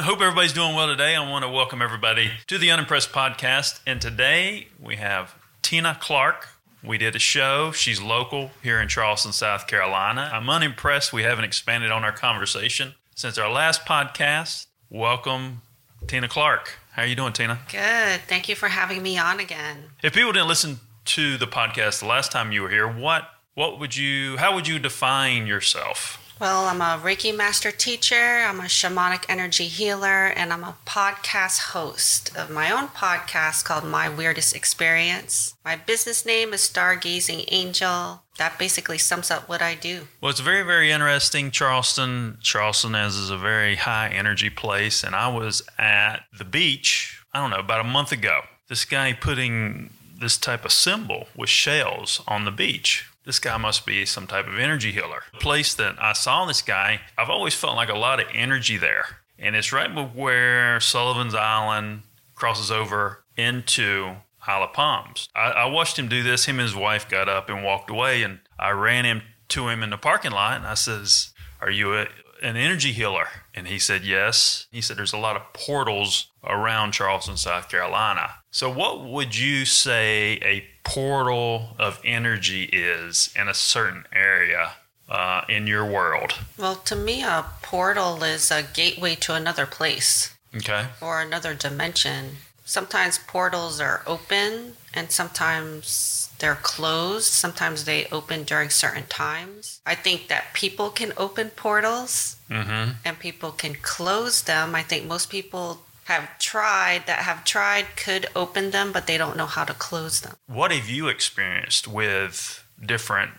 I hope everybody's doing well today. I want to welcome everybody to the Unimpressed podcast. And today we have Tina Clark. We did a show. She's local here in Charleston, South Carolina. I'm unimpressed we haven't expanded on our conversation since our last podcast. Welcome, Tina Clark. How are you doing, Tina? Good. Thank you for having me on again. If people didn't listen to the podcast the last time you were here, what what would you how would you define yourself? Well, I'm a Reiki master teacher, I'm a shamanic energy healer, and I'm a podcast host of my own podcast called My Weirdest Experience. My business name is Stargazing Angel. That basically sums up what I do. Well, it's very, very interesting. Charleston, Charleston is, is a very high energy place, and I was at the beach, I don't know, about a month ago. This guy putting this type of symbol with shells on the beach this guy must be some type of energy healer. The place that I saw this guy, I've always felt like a lot of energy there. And it's right where Sullivan's Island crosses over into Isle of Palms. I, I watched him do this. Him and his wife got up and walked away, and I ran him to him in the parking lot, and I says, "Are you a, an energy healer?" And he said, "Yes." He said, "There's a lot of portals around Charleston, South Carolina." So, what would you say a portal of energy is in a certain area uh, in your world? Well, to me, a portal is a gateway to another place. Okay. Or another dimension. Sometimes portals are open and sometimes they're closed. Sometimes they open during certain times. I think that people can open portals mm-hmm. and people can close them. I think most people have tried that have tried could open them, but they don't know how to close them. What have you experienced with different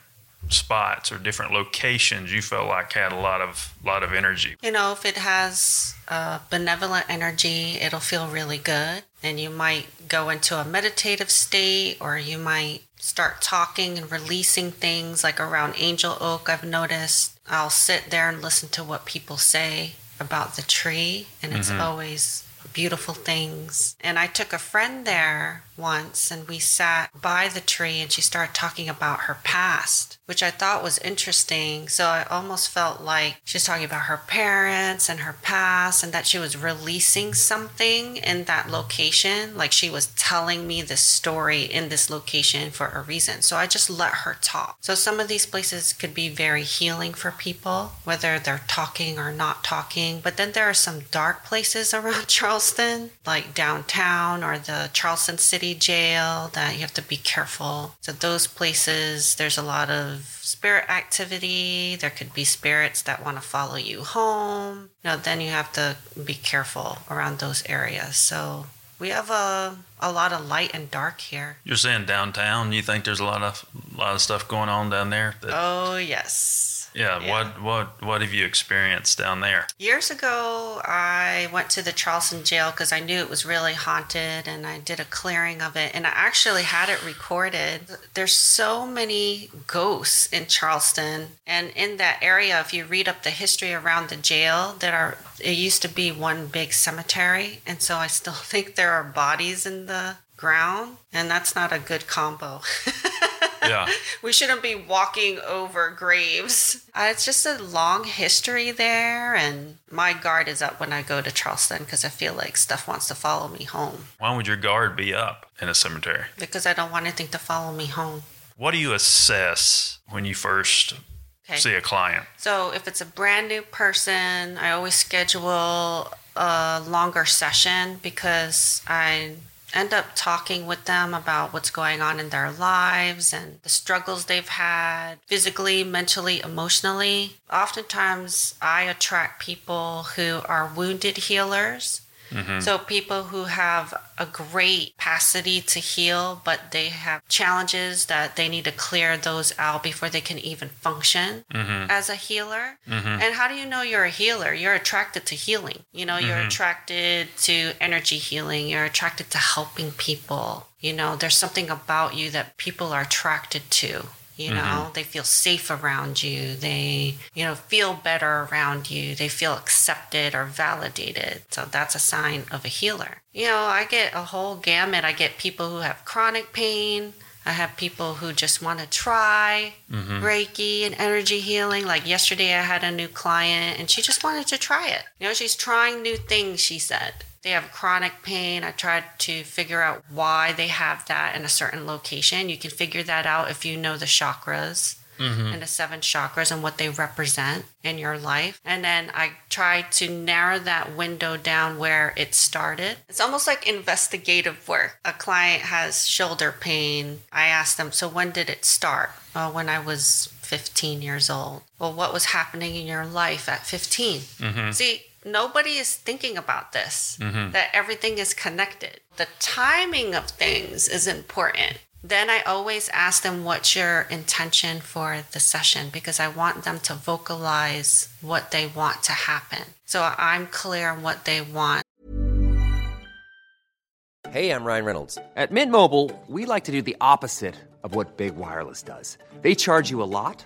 spots or different locations you felt like had a lot of lot of energy? You know, if it has uh, benevolent energy, it'll feel really good, and you might go into a meditative state, or you might start talking and releasing things like around Angel Oak. I've noticed I'll sit there and listen to what people say about the tree, and it's mm-hmm. always beautiful things. And I took a friend there once and we sat by the tree and she started talking about her past, which I thought was interesting. So I almost felt like she's talking about her parents and her past and that she was releasing something in that location. Like she was telling me this story in this location for a reason. So I just let her talk. So some of these places could be very healing for people, whether they're talking or not talking. But then there are some dark places around Charleston, like downtown or the Charleston City jail that you have to be careful. So, those places, there's a lot of spirit activity. There could be spirits that want to follow you home. You know, then you have to be careful around those areas. So, we have a a lot of light and dark here. You're saying downtown. You think there's a lot of a lot of stuff going on down there? That... Oh yes. Yeah, yeah, What what what have you experienced down there? Years ago, I went to the Charleston jail because I knew it was really haunted, and I did a clearing of it, and I actually had it recorded. There's so many ghosts in Charleston, and in that area, if you read up the history around the jail, that are it used to be one big cemetery, and so I still think there are bodies in the ground, and that's not a good combo. Yeah. we shouldn't be walking over graves. Uh, it's just a long history there, and my guard is up when I go to Charleston because I feel like stuff wants to follow me home. Why would your guard be up in a cemetery? Because I don't want anything to follow me home. What do you assess when you first okay. see a client? So, if it's a brand new person, I always schedule a longer session because I end up talking with them about what's going on in their lives and the struggles they've had physically, mentally, emotionally. Oftentimes, I attract people who are wounded healers Mm-hmm. So people who have a great capacity to heal, but they have challenges that they need to clear those out before they can even function mm-hmm. as a healer. Mm-hmm. And how do you know you're a healer? You're attracted to healing. You know, you're attracted to energy healing. You're attracted to helping people. You know, there's something about you that people are attracted to. You mm-hmm. know, they feel safe around you. They, you know, feel better around you. They feel accepted or validated. So that's a sign of a healer. You know, I get a whole gamut. I get people who have chronic pain. I have people who just want to try mm-hmm. Reiki and energy healing. Like yesterday, I had a new client and she just wanted to try it. You know, she's trying new things, she said. They have chronic pain. I tried to figure out why they have that in a certain location. You can figure that out if you know the chakras mm-hmm. and the seven chakras and what they represent in your life. And then I tried to narrow that window down where it started. It's almost like investigative work. A client has shoulder pain. I asked them, So when did it start? Oh, when I was 15 years old. Well, what was happening in your life at 15? Mm-hmm. See, nobody is thinking about this, mm-hmm. that everything is connected. The timing of things is important. Then I always ask them, What's your intention for the session? Because I want them to vocalize what they want to happen. So I'm clear on what they want. Hey, I'm Ryan Reynolds. At Mint Mobile, we like to do the opposite of what Big Wireless does. They charge you a lot,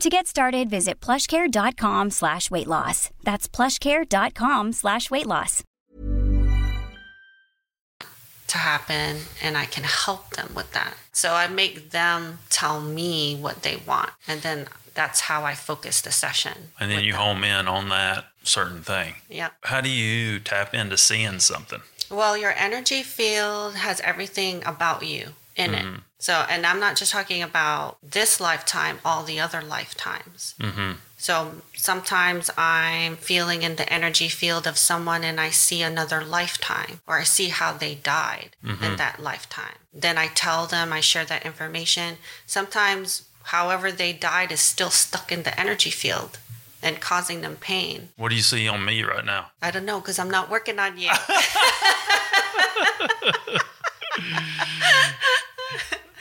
To get started, visit plushcare.com slash weight loss. That's plushcare.com slash weight loss. to happen and I can help them with that. So I make them tell me what they want and then that's how I focus the session. And then you them. home in on that certain thing. Yep. How do you tap into seeing something? Well, your energy field has everything about you in it. Mm-hmm. So, and I'm not just talking about this lifetime, all the other lifetimes. Mm-hmm. So sometimes I'm feeling in the energy field of someone and I see another lifetime or I see how they died in mm-hmm. that lifetime. Then I tell them, I share that information. Sometimes, however they died is still stuck in the energy field and causing them pain. What do you see on me right now? I don't know because I'm not working on you.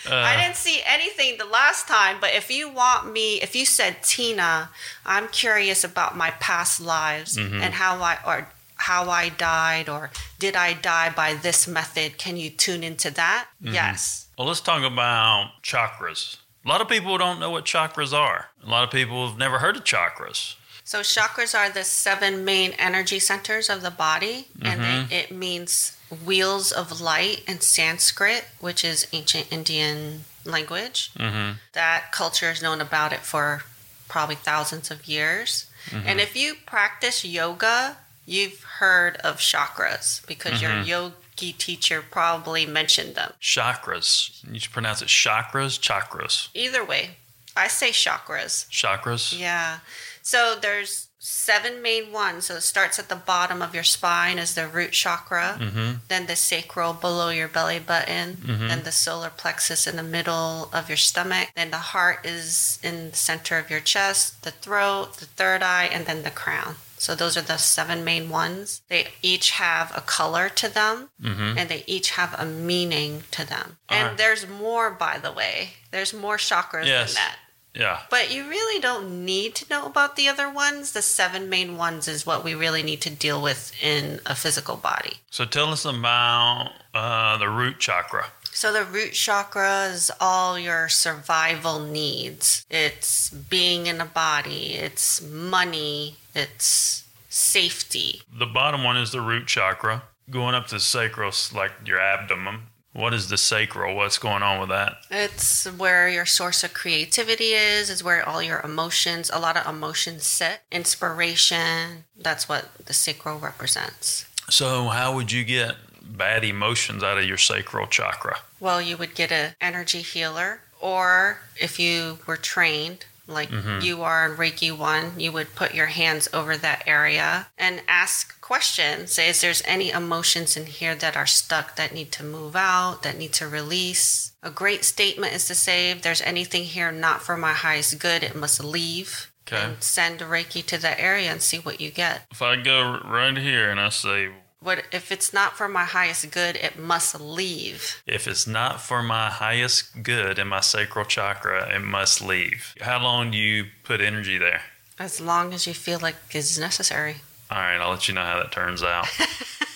I uh. didn't see anything the last time, but if you want me, if you said Tina, I'm curious about my past lives mm-hmm. and how I or how I died or did I die by this method? Can you tune into that? Mm-hmm. Yes. Well, let's talk about chakras. A lot of people don't know what chakras are. A lot of people have never heard of chakras. So chakras are the seven main energy centers of the body, and they, mm-hmm. it means wheels of light in Sanskrit, which is ancient Indian language. Mm-hmm. That culture is known about it for probably thousands of years. Mm-hmm. And if you practice yoga, you've heard of chakras because your yogi teacher probably mentioned them. Chakras. You should pronounce it chakras, chakras. Either way, I say chakras. Chakras. Yeah. So there's seven main ones. So it starts at the bottom of your spine as the root chakra, mm-hmm. then the sacral below your belly button, mm-hmm. then the solar plexus in the middle of your stomach, then the heart is in the center of your chest, the throat, the third eye, and then the crown. So those are the seven main ones. They each have a color to them mm-hmm. and they each have a meaning to them. and Alright. there's more, by the way. There's more chakras Yes. than that. Yeah. But you really don't need to know about the other ones. The seven main ones is what we really need to deal with in a physical body. So tell us about uh, the root chakra. So the root chakra is all your survival needs. It's being in a body, it's money, it's safety. The bottom one is the root chakra, going up to sacral, like your abdomen. What is the sacral? What's going on with that? It's where your source of creativity is, is where all your emotions, a lot of emotions sit. Inspiration, that's what the sacral represents. So, how would you get bad emotions out of your sacral chakra? Well, you would get an energy healer, or if you were trained, like mm-hmm. you are in Reiki 1, you would put your hands over that area and ask questions. Say, is there's any emotions in here that are stuck that need to move out, that need to release? A great statement is to say, if there's anything here not for my highest good, it must leave. Okay. And send Reiki to that area and see what you get. If I go right here and I say, What if it's not for my highest good, it must leave. if it's not for my highest good in my sacral chakra, it must leave. How long do you put energy there? As long as you feel like it's necessary. All right, I'll let you know how that turns out.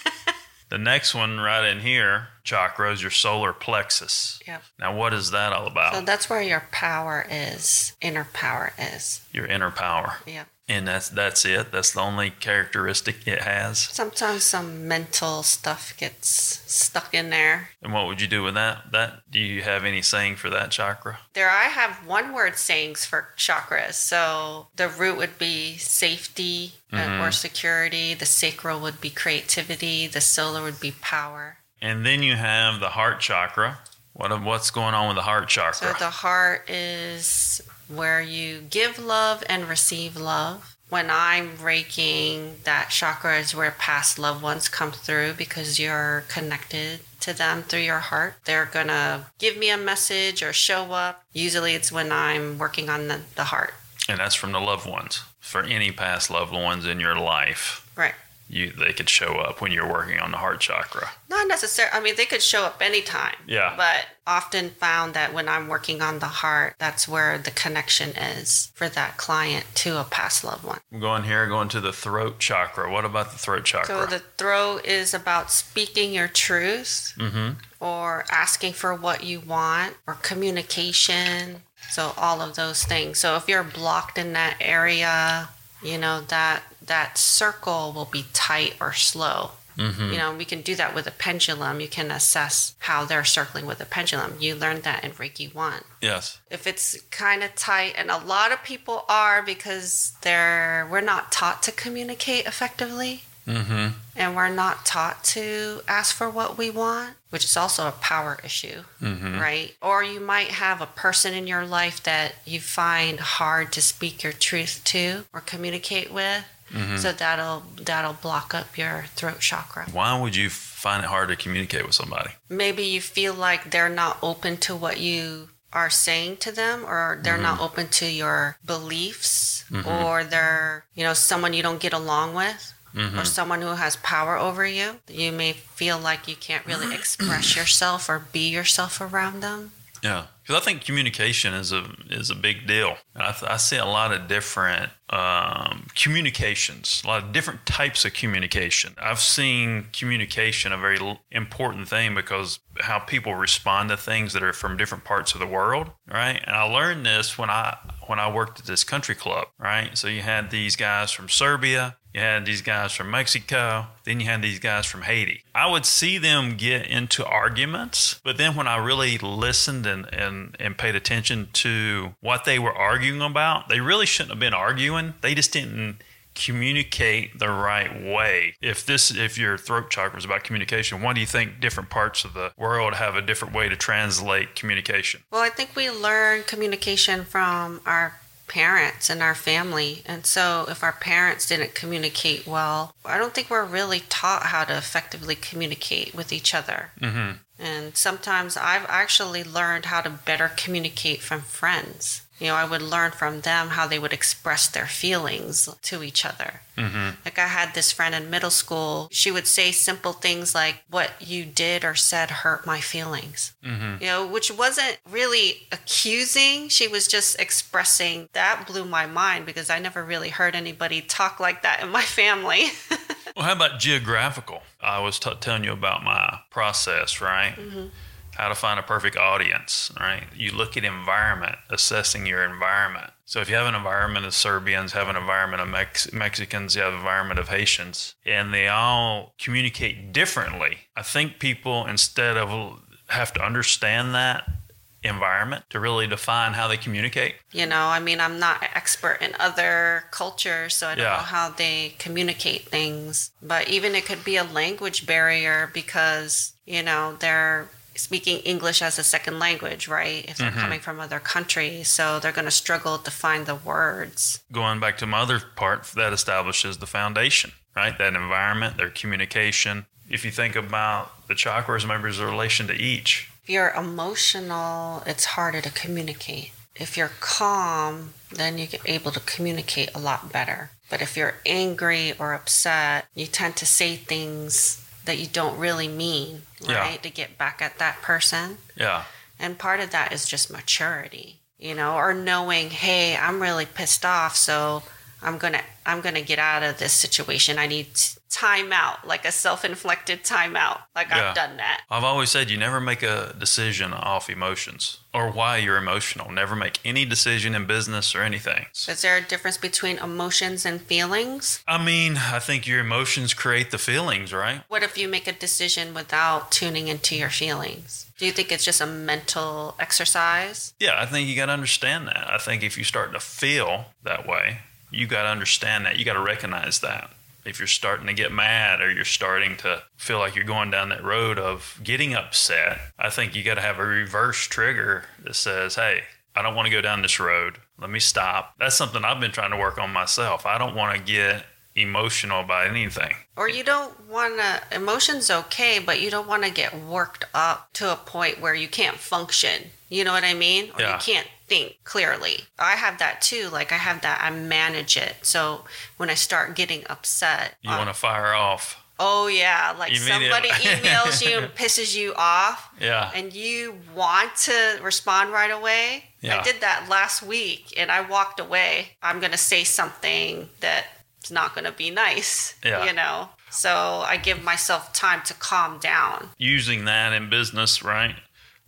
the next one right in here, chakra, is your solar plexus. Yep. Now, what is that all about? So that's where your power is, inner power is. your inner power. Yep. And that's that's it. That's the only characteristic it has. Sometimes some mental stuff gets stuck in there. And what would you do with that? That do you have any saying for that chakra? There, I have one word sayings for chakras. So the root would be safety uh, or security. The sacral would be creativity. The solar would be power. And then you have the heart chakra. What what's going on with the heart chakra? So the heart is where you give love and receive love. When I'm raking, that chakra is where past loved ones come through because you're connected to them through your heart. They're gonna give me a message or show up. Usually it's when I'm working on the, the heart. and that's from the loved ones. For any past loved ones in your life, Right. You they could show up when you're working on the heart chakra. Not necessarily, I mean, they could show up anytime. Yeah. But often found that when I'm working on the heart, that's where the connection is for that client to a past loved one. I'm going here, going to the throat chakra. What about the throat chakra? So the throat is about speaking your truth mm-hmm. or asking for what you want or communication. So all of those things. So if you're blocked in that area, you know that that circle will be tight or slow. You know, we can do that with a pendulum. You can assess how they're circling with a pendulum. You learned that in Reiki 1 yes. if it's kind of tight and a lot of people are because they're we're not taught to communicate effectively Mm-hmm. and we're not taught to ask for what we want which is also a power issue right or you might have a person in your life that you find hard to speak your truth to or communicate with Mm-hmm. so that'll that'll block up your throat chakra. Why would you find it hard to communicate with somebody? maybe you feel like they're not open to what you are saying to them or they're not mm-hmm. open to your beliefs mm-hmm. or they're you know someone you don't get along with or someone who has power over you. You may feel like you can't really express yourself or be yourself around them. Yeah, because I think communication is a is a big deal. I, I see a lot of different um, communications, a lot of different types of communication. I've seen communication a very important thing because how people respond to things that are from different parts of the world, right? And I learned this when I when I worked at this country club, right? So you had these guys from Serbia, you had these guys from Mexico, then you had these guys from Haiti. I would see them get into arguments, but then when I really listened and, and, and paid attention to what they were arguing about, they really shouldn't have been arguing. They just didn't communicate the right way. If this if your throat chakra is about communication, why do you think different parts of the world have a different way to translate communication? well i think we learn communication from our parents and our family and so if our parents didn't communicate well i don't think we're really taught how to effectively communicate with each other Mm-hmm. And sometimes I've actually learned how to better communicate from friends. You know, I would learn from them how they would express their feelings to each other. Mm-hmm. Like I had this friend in middle school. She would say simple things like, "What you did or said hurt my feelings." Mm-hmm. You know, which wasn't really accusing. She was just expressing. That blew my mind because I never really heard anybody talk like that in my family. Well, how about geographical? I was t- telling you about my process, right? How to find a perfect audience, right? You look at environment, assessing your environment. So if you have an environment of Serbians, have an environment of Mex- Mexicans, you have an environment of Haitians, and they all communicate differently. I think people instead of have to understand that environment to really define how they communicate. You know, I mean, I'm not an expert in other cultures, so I don't Yeah. know how they communicate things. But even it could be a language barrier because, you know, they're speaking English as a second language, right? If they're mm-hmm. coming from other countries. So they're going to struggle to find the words. Going back to my other part, that establishes the foundation, right? That environment, their communication. If you think about the chakras, maybe members of relation to each, If you're emotional, it's harder to communicate. If you're calm, then you're able to communicate a lot better. But if you're angry or upset, you tend to say things that you don't really mean, Yeah. right? To get back at that person. yeah, And part of that is just maturity, you know, or knowing, hey, I'm really pissed off, so I'm gonna I'm gonna get out of this situation. I need t- time out, like a self-inflicted timeout. Like Yeah. I've done that. I've always said you never make a decision off emotions or why you're emotional. Never make any decision in business or anything. Is there a difference between emotions and feelings? I mean, I think your emotions create the feelings, right? What if you make a decision without tuning into your feelings? Do you think it's just a mental exercise? Yeah, I think you got to understand that. I think if you start to feel that way, you got to understand that. You got to recognize that. If you're starting to get mad or you're starting to feel like you're going down that road of getting upset, I think you got to have a reverse trigger that says, hey, I don't want to go down this road. Let me stop. That's something I've been trying to work on myself. I don't want to get emotional about anything. Or you don't want to, emotions okay, but you don't want to get worked up to a point where you can't function. You know what I mean? Or Yeah. you can't think clearly. I have that too. Like I have that, I manage it. So when I start getting upset, You want to um, fire off. oh yeah, like somebody emails you and pisses you off. Yeah. and you want to respond right away. Yeah. I did that last week and I walked away. I'm going to say something that's not going to be nice, Yeah. you know? So I give myself time to calm down. using that in business, right?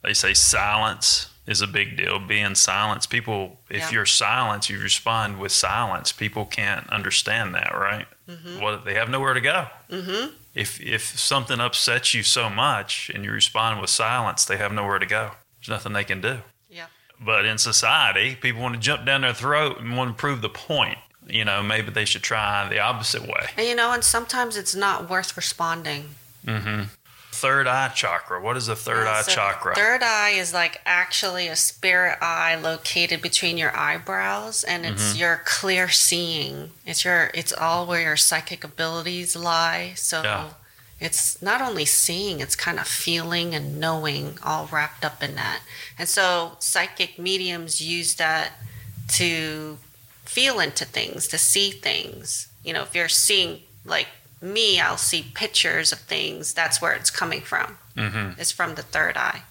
They say silence is a big deal. Being silence, people, if Yeah. you're silent, you respond with silence. People can't understand that, right? Mm-hmm. What they have nowhere to go. Mm-hmm. If if something upsets you so much and you respond with silence, they have nowhere to go. There's nothing they can do. Yeah. But in society, people want to jump down their throat and want to prove the point. You know, maybe they should try the opposite way. And you know, and sometimes it's not worth responding. Third eye chakra. What is the third eye So chakra? Third eye is like actually a spirit eye located between your eyebrows and Mm-hmm. it's your clear seeing. It's your it's all where your psychic abilities lie. So Yeah. it's not only seeing, it's kind of feeling and knowing all wrapped up in that. And so psychic mediums use that to feel into things, to see things. You know, if you're seeing like me, I'll see pictures of things. That's where it's coming from. Mm-hmm. It's from the third eye.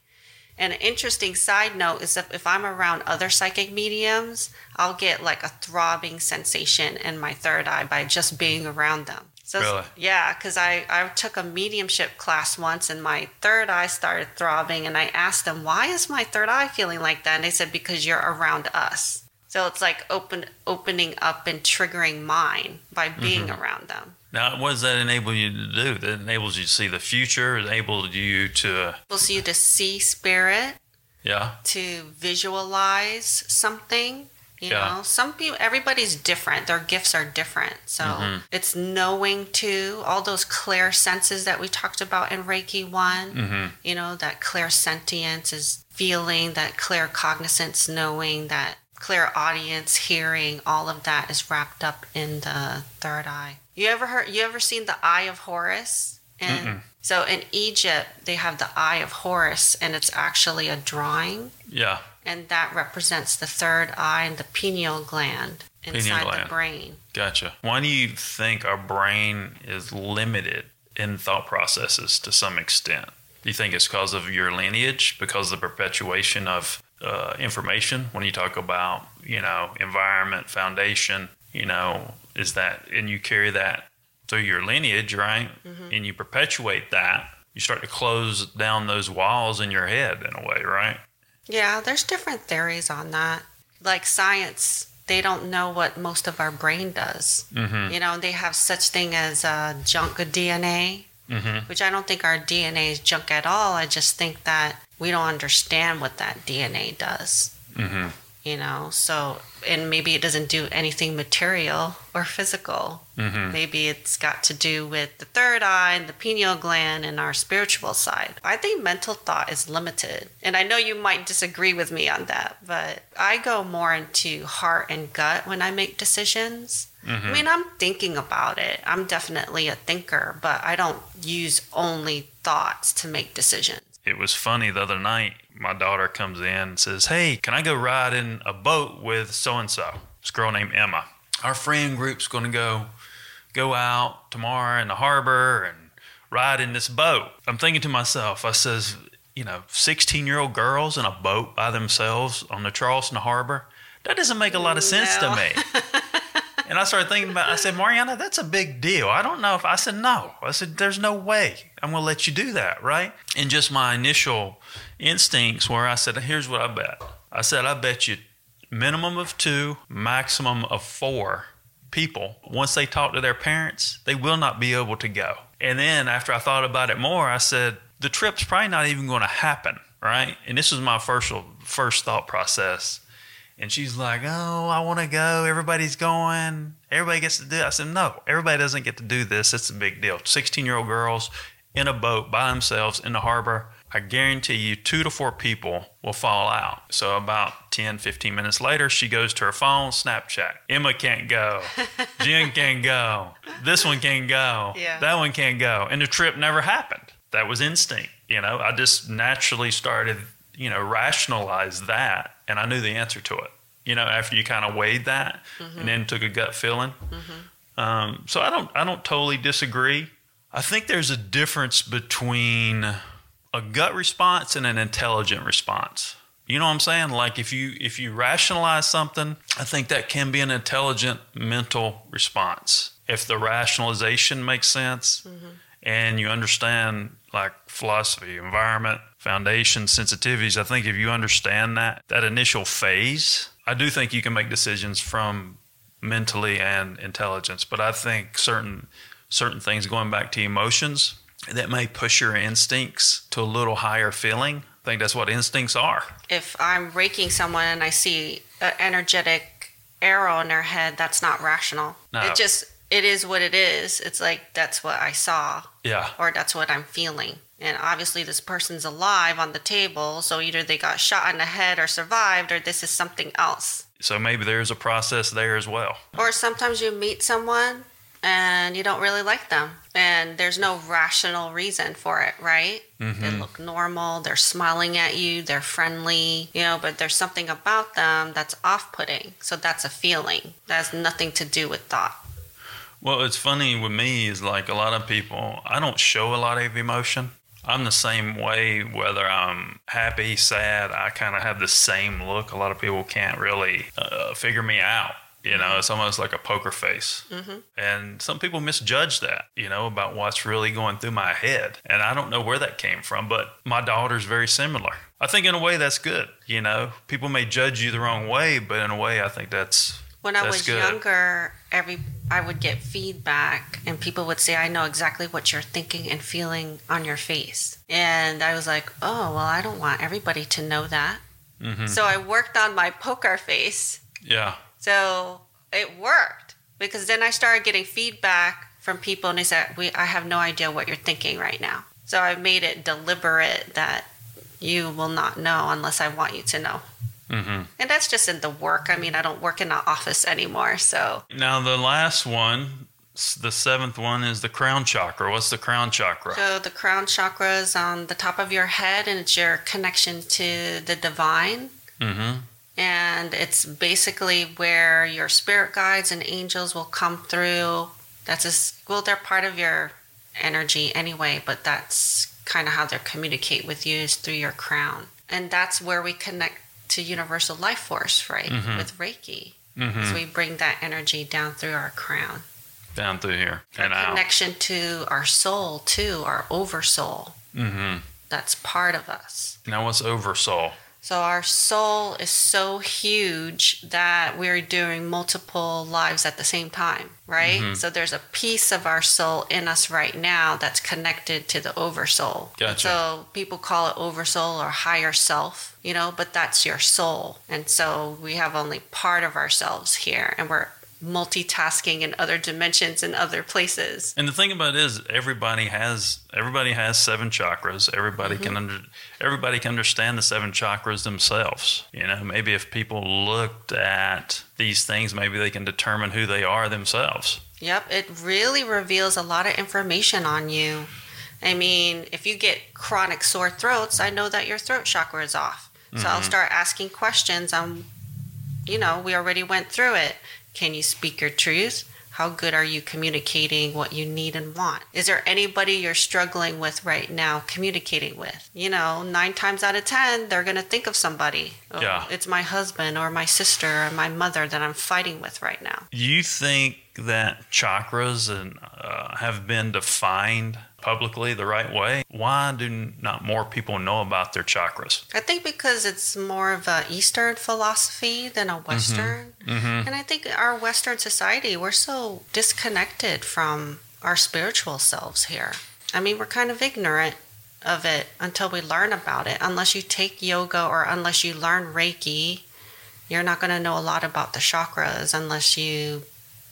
And an interesting side note is that if I'm around other psychic mediums, I'll get like a throbbing sensation in my third eye by just being around them. So Really? yeah, because I, I took a mediumship class once and my third eye started throbbing and I asked them, why is my third eye feeling like that? And they said, because you're around us. So it's like open opening up and triggering mine by being mm-hmm. around them. Now, what does that enable you to do? That enables you to see the future. It enables you to, Enables you to see spirit, yeah, to visualize something. You Yeah. know, some people, everybody's different. Their gifts are different. So mm-hmm. it's knowing too, all those clear senses that we talked about in Reiki one. Mm-hmm. You know, that clairsentience is feeling, that claircognizance, knowing, that clairaudience, hearing, all of that is wrapped up in the third eye. You ever heard, you ever seen the Eye of Horus? And so in Egypt, they have the Eye of Horus, and it's actually a drawing yeah, and that represents the third eye and the pineal gland inside gland. the brain. gotcha. Why do you think our brain is limited in thought processes to some extent? Do you think it's because of your lineage, because of the perpetuation of uh, information? When you talk about, you know, environment, foundation, you know, is that, and you carry that through your lineage, right? And you perpetuate that. you start to close down those walls in your head in a way, right? Yeah, there's different theories on that. Like science, they don't know what most of our brain does. Mm-hmm. You know, they have such thing as uh, junk DNA, mm-hmm. which I don't think our DNA is junk at all. I just think that we don't understand what that DNA does. Mm-hmm. you know? So and maybe it doesn't do anything material or physical. Mm-hmm. maybe it's got to do with the third eye and the pineal gland and our spiritual side. I think mental thought is limited. And i know you might disagree with me on that but i go more into heart and gut when i make decisions. Mm-hmm. i mean i'm thinking about it. I'm definitely a thinker but i don't use only thoughts to make decisions it was funny the other night my daughter comes in and says, Hey, can I go ride in a boat with so and so? This girl named Emma. Our friend group's going to go go out tomorrow in the harbor and ride in this boat. I'm thinking to myself, I says, you know, 16 year old girls in a boat by themselves on the Charleston Harbor. That doesn't make a lot of sense no. to me. And I started thinking about, I said, Mariana, that's a big deal. I don't know if, I said, no. I said, there's no way I'm going to let you do that, right? And just my initial instincts where I said, here's what I bet. I said, I bet you minimum of two, maximum of four people, once they talk to their parents, they will not be able to go. And then after I thought about it more, I said, the trip's probably not even going to happen, right? And this was my first first thought process. And she's like, "Oh, I want to go. Everybody's going. Everybody gets to do." It. I said, "No, everybody doesn't get to do this. It's a big deal. 16-year-old girls in a boat by themselves in the harbor. I guarantee you two to four people will fall out. So about 10, 15 minutes later, she goes to her phone, Snapchat. Emma can't go. Jen can't go. This one can't go. Yeah. That one can't go. And the trip never happened. That was instinct. You know, I just naturally started, you know, rationalize that and I knew the answer to it. You know, after you kind of weighed that mm-hmm. and then took a gut feeling. Mm-hmm. Um, so I don't, I don't totally disagree. I think there's a difference between a gut response and an intelligent response. You know what I'm saying? Like if you if you rationalize something, I think that can be an intelligent mental response. If the rationalization makes sense mm-hmm. and you understand like philosophy, environment, foundation, sensitivities, I think if you understand that that initial phase, I do think you can make decisions from mentally and intelligence, but I think certain certain things going back to emotions that may push your instincts to a little higher feeling. I think that's what instincts are. If I'm raking someone and I see an energetic arrow in their head, that's not rational. No. It just it is what it is. It's like that's what I saw. Yeah. Or that's what I'm feeling. And obviously this person's alive on the table, so either they got shot in the head or survived or this is something else. So maybe there's a process there as well. Or sometimes you meet someone and you don't really like them and there's no rational reason for it right mm-hmm. they look normal they're smiling at you they're friendly you know but there's something about them that's off-putting so that's a feeling that has nothing to do with thought well it's funny with me is like a lot of people i don't show a lot of emotion I'm the same way, whether I'm happy, sad, I kind of have the same look. A lot of people can't really uh, figure me out. You know, it's almost like a poker face. Mm-hmm. And some people misjudge that, you know, about what's really going through my head. And I don't know where that came from, but my daughter's very similar. I think in a way that's good. You know, people may judge you the wrong way, but in a way, I think that's. When I was good. younger, every I would get feedback, and people would say, "I know exactly what you're thinking and feeling on your face," and I was like, "Oh, well, I don't want everybody to know that." Mm-hmm. So I worked on my poker face. Yeah. So it worked because then I started getting feedback from people and they said, we, I have no idea what you're thinking right now. So I made it deliberate that you will not know unless I want you to know. Mm-hmm. And that's just in the work. I mean, I don't work in an office anymore. So now the last one, the seventh one is the crown chakra. What's the crown chakra? So the crown chakra is on the top of your head and it's your connection to the divine. Mm-hmm and it's basically where your spirit guides and angels will come through. That's a, well, they're part of your energy anyway, but that's kind of how they communicate with you is through your crown, and that's where we connect to universal life force, right? Mm-hmm. With Reiki, mm-hmm. so we bring that energy down through our crown, down through here, and connection to our soul too, our oversoul Mm-hmm. That's part of us. Now, what's oversoul? So our soul is so huge that we're doing multiple lives at the same time, right? Mm-hmm. So there's a piece of our soul in us right now that's connected to the oversoul. Gotcha. So people call it oversoul or higher self, you know, but that's your soul. And so we have only part of ourselves here and we're multitasking in other dimensions and other places. And the thing about it is, everybody has everybody has seven chakras. Everybody can mm-hmm. under everybody can understand the seven chakras themselves. You know, maybe if people looked at these things, maybe they can determine who they are themselves. Yep, it really reveals a lot of information on you. I mean, if you get chronic sore throats, I know that your throat chakra is off. So I'll mm-hmm. start asking questions on, you know, we already went through it. Can you speak your truth? How good are you communicating what you need and want? Is there anybody you're struggling with right now communicating with? You know, nine times out of 10, they're going to think of somebody. Oh, Yeah. It's my husband or my sister or my mother that I'm fighting with right now. You think that chakras and uh, have been defined publicly the right way? Why do not more people know about their chakras? I think because it's more of a Eastern philosophy than a mm-hmm. Western. Mm-hmm. And I think our Western society, we're so disconnected from our spiritual selves here. I mean, we're kind of ignorant of it until we learn about it. Unless you take yoga or unless you learn Reiki, you're not going to know a lot about the chakras unless you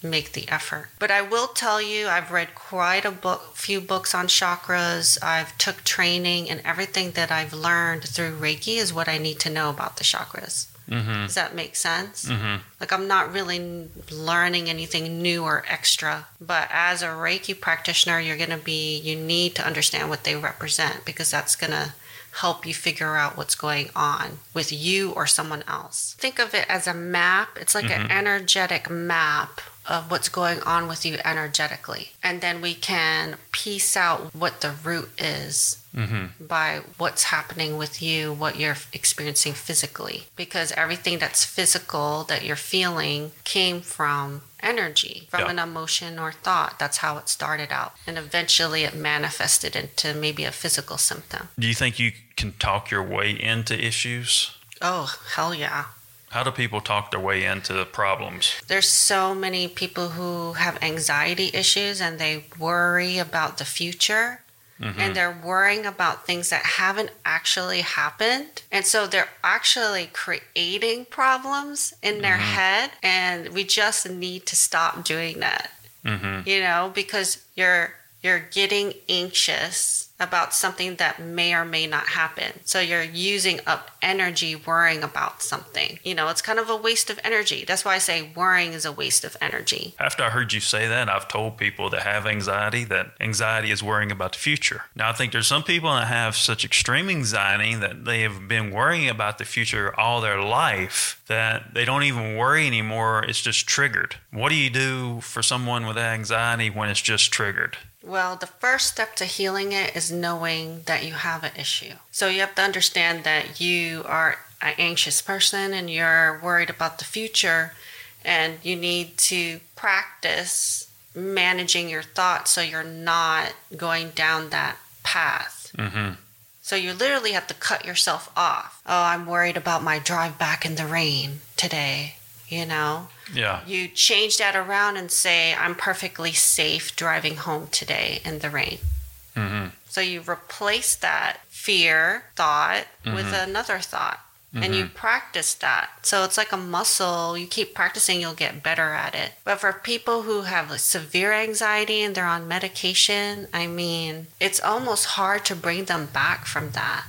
make the effort. But I will tell you, I've read quite a book, few books on chakras. I've took training, and everything that I've learned through Reiki is what I need to know about the chakras. Mm-hmm. Does that make sense? Mm-hmm. Like I'm not really learning anything new or extra, but as a Reiki practitioner, you're going to be you need to understand what they represent because that's going to help you figure out what's going on with you or someone else. Think of it as a map. It's like an energetic map of what's going on with you energetically. And then we can piece out what the root is mm-hmm. by what's happening with you, what you're experiencing physically. Because everything that's physical that you're feeling came from energy, from Yeah. an emotion or thought. That's how it started out. And eventually it manifested into maybe a physical symptom. Do you think you can talk your way into issues? Oh, hell yeah. How do people talk their way into the problems? There's so many people who have anxiety issues and they worry about the future. Mm-hmm. And they're worrying about things that haven't actually happened. And so they're actually creating problems in their mm-hmm. head. And we just need to stop doing that. Mm-hmm. You know, because you're you're getting anxious about something that may or may not happen. So you're using up energy worrying about something. You know, it's kind of a waste of energy. That's why I say worrying is a waste of energy. After I heard you say that, I've told people that have anxiety that anxiety is worrying about the future. Now, I think there's some people that have such extreme anxiety that they have been worrying about the future all their life that they don't even worry anymore. It's just triggered. What do you do for someone with anxiety when it's just triggered? Well, the first step to healing it is knowing that you have an issue. So you have to understand that you are an anxious person and you're worried about the future, and you need to practice managing your thoughts so you're not going down that path. Mm-hmm. So you literally have to cut yourself off. Oh, I'm worried about my drive back in the rain today, you know? Yeah. You change that around and say, I'm perfectly safe driving home today in the rain. Mm-hmm. So you replace that fear thought with another thought. And you practice that. So it's like a muscle. You keep practicing, you'll get better at it. But for people who have like severe anxiety and they're on medication, I mean, it's almost hard to bring them back from that.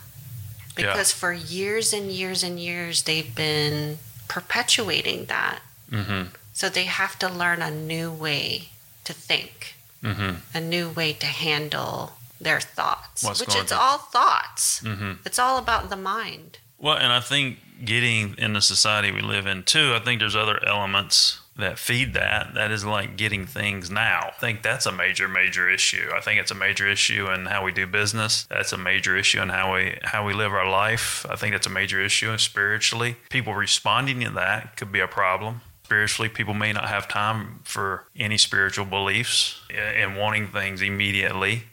Yeah. Because for years and years and years, they've been perpetuating that. Mm-hmm. So they have to learn a new way to think, Mm-hmm. a new way to handle their thoughts, What's which it's through- all thoughts. Mm-hmm. It's all about the mind. Well, and I think getting in the society we live in too, I think there's other elements that feed that. That is like getting things now. I think that's a major, major issue. I think it's a major issue in how we do business. That's a major issue in how we how we live our life. I think that's a major issue spiritually. People responding to that could be a problem. Spiritually, people may not have time for any spiritual beliefs eh, and wanting things immediately.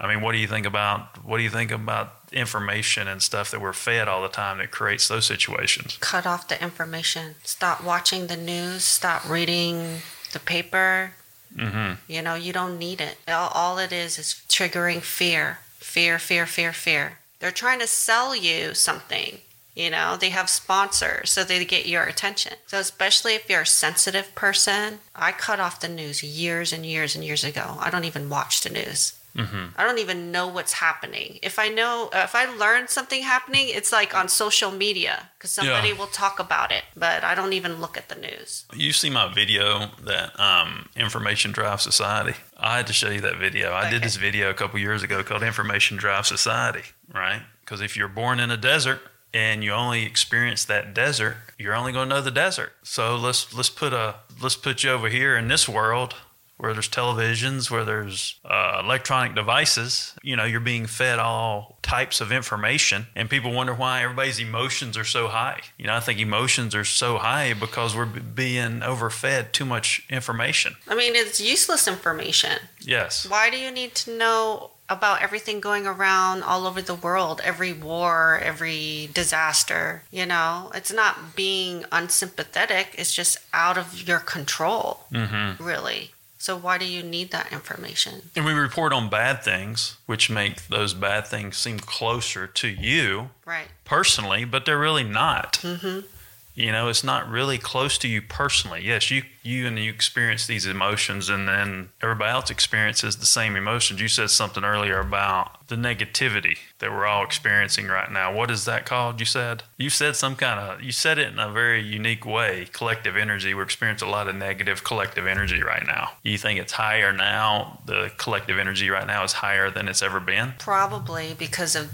I mean, what do you think about what do you think about information and stuff that we're fed all the time that creates those situations? Cut off the information. Stop watching the news. Stop reading the paper. Mm-hmm. You know, you don't need it. All, all it is is triggering fear, fear, fear, fear, fear. They're trying to sell you something. You know, they have sponsors so they get your attention. So, especially if you're a sensitive person, I cut off the news years and years and years ago. I don't even watch the news. I don't even know what's happening. If I know, if I learn something happening, it's like on social media because somebody Yeah. will talk about it, but I don't even look at the news. You see my video that um, information drives society. I had to show you that video. I did this video a couple years ago called "Information Drives Society," right? Because if you're born in a desert and you only experience that desert, you're only going to know the desert. So let's let's put a let's put you over here in this world where there's televisions, where there's uh, electronic devices. You know, you're being fed all types of information, and people wonder why everybody's emotions are so high. You know, I think emotions are so high because we're b- being overfed too much information. I mean, it's useless information. Yes. Why do you need to know about everything going around all over the world, every war, every disaster? You know, it's not being unsympathetic, it's just out of your control, mm-hmm. really. So, why do you need that information? And we report on bad things, which make those bad things seem closer to you Right. personally, but they're really not. Mm-hmm. You know, it's not really close to you personally. Yes, you you and you experience these emotions, and then everybody else experiences the same emotions. You said something earlier about the negativity that we're all experiencing right now. What is that called? You said you said some kind of you said it in a very unique way. Collective energy. We're experiencing a lot of negative collective energy right now. You think it's higher now? The collective energy right now is higher than it's ever been. Probably because of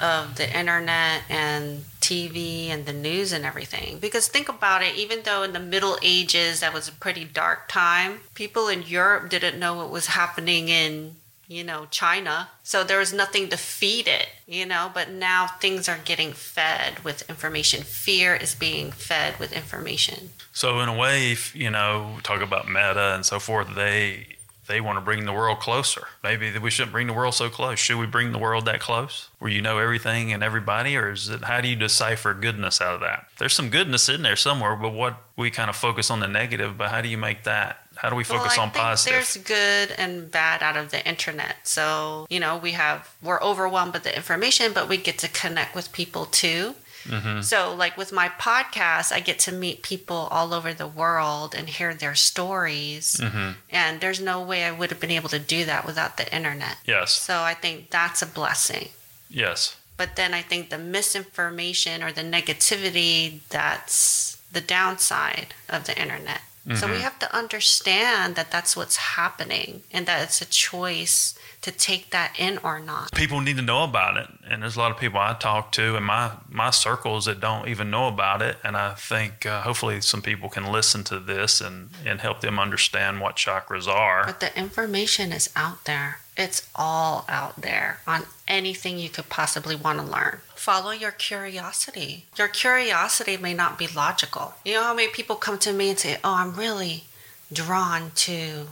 of the internet and TV and the news and everything. Because think about it, even though in the Middle Ages that was a pretty dark time, people in Europe didn't know what was happening in, you know, China. So there was nothing to feed it, you know, but now things are getting fed with information. Fear is being fed with information. So in a way, you know, talk about meta and so forth, they they want to bring the world closer. Maybe we shouldn't bring the world so close. Should we bring the world that close, where you know everything and everybody, or is it how do you decipher goodness out of that? There's some goodness in there somewhere, but what we kind of focus on the negative. But how do you make that? How do we focus well, I on think positive? There's good and bad out of the internet. So, you know, we have, we're overwhelmed with the information, but we get to connect with people too. Mm-hmm. So, like with my podcast, I get to meet people all over the world and hear their stories. Mm-hmm. And there's no way I would have been able to do that without the internet. Yes, So, I think that's a blessing. yes, But then I think the misinformation or the negativity, that's the downside of the internet. So we have to understand that that's what's happening and that it's a choice to take that in or not. people need to know about it, and there's a lot of people I talk to in my my circles that don't even know about it. And I think uh, hopefully some people can listen to this and and help them understand what chakras are. But the information is out there. It's all out there on anything you could possibly want to learn. Follow your curiosity. Your curiosity may not be logical. You know how many people come to me and say, Oh, I'm really drawn to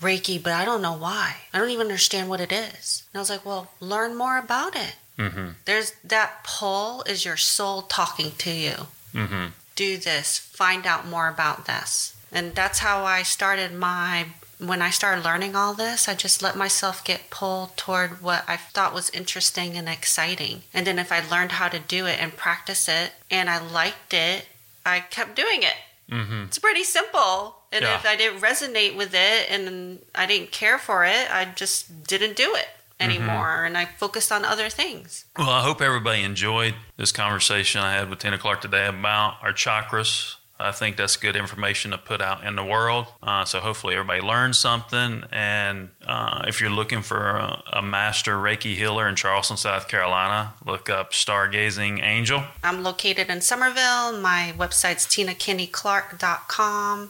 Reiki, but I don't know why. I don't even understand what it is. And I was like, Well, learn more about it. Mm-hmm. There's that pull is your soul talking to you Mm-hmm. do this, find out more about this. And that's how I started my when I started learning all this, I just let myself get pulled toward what I thought was interesting and exciting. And then if I learned how to do it and practice it and I liked it, I kept doing it. Mm-hmm. It's pretty simple. And Yeah. if I didn't resonate with it and I didn't care for it, I just didn't do it anymore and I focused on other things. Well, I hope everybody enjoyed this conversation I had with Tina Clark today about our chakras. I think that's good information to put out in the world. Uh, so hopefully everybody learned something. And uh, if you're looking for a, a master Reiki healer in Charleston, South Carolina, look up Stargazing Angel. I'm located in Summerville. My website's tinakennyclark.com.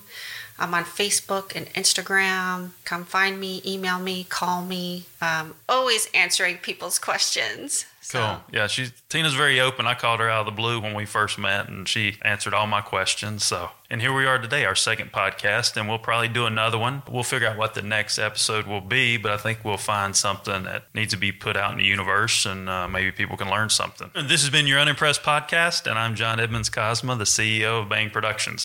I'm on Facebook and Instagram. Come find me, email me, call me. Um, always answering people's questions. So, Cool. Yeah, she's Tina's very open. I called her out of the blue when we first met, and she answered all my questions. So, and here we are today, our second podcast, and we'll probably do another one. We'll figure out what the next episode will be, but I think we'll find something that needs to be put out in the universe, and uh, maybe people can learn something. And this has been your Unimpressed podcast, and I'm John Edmonds Cosma, the CEO of Bang Productions.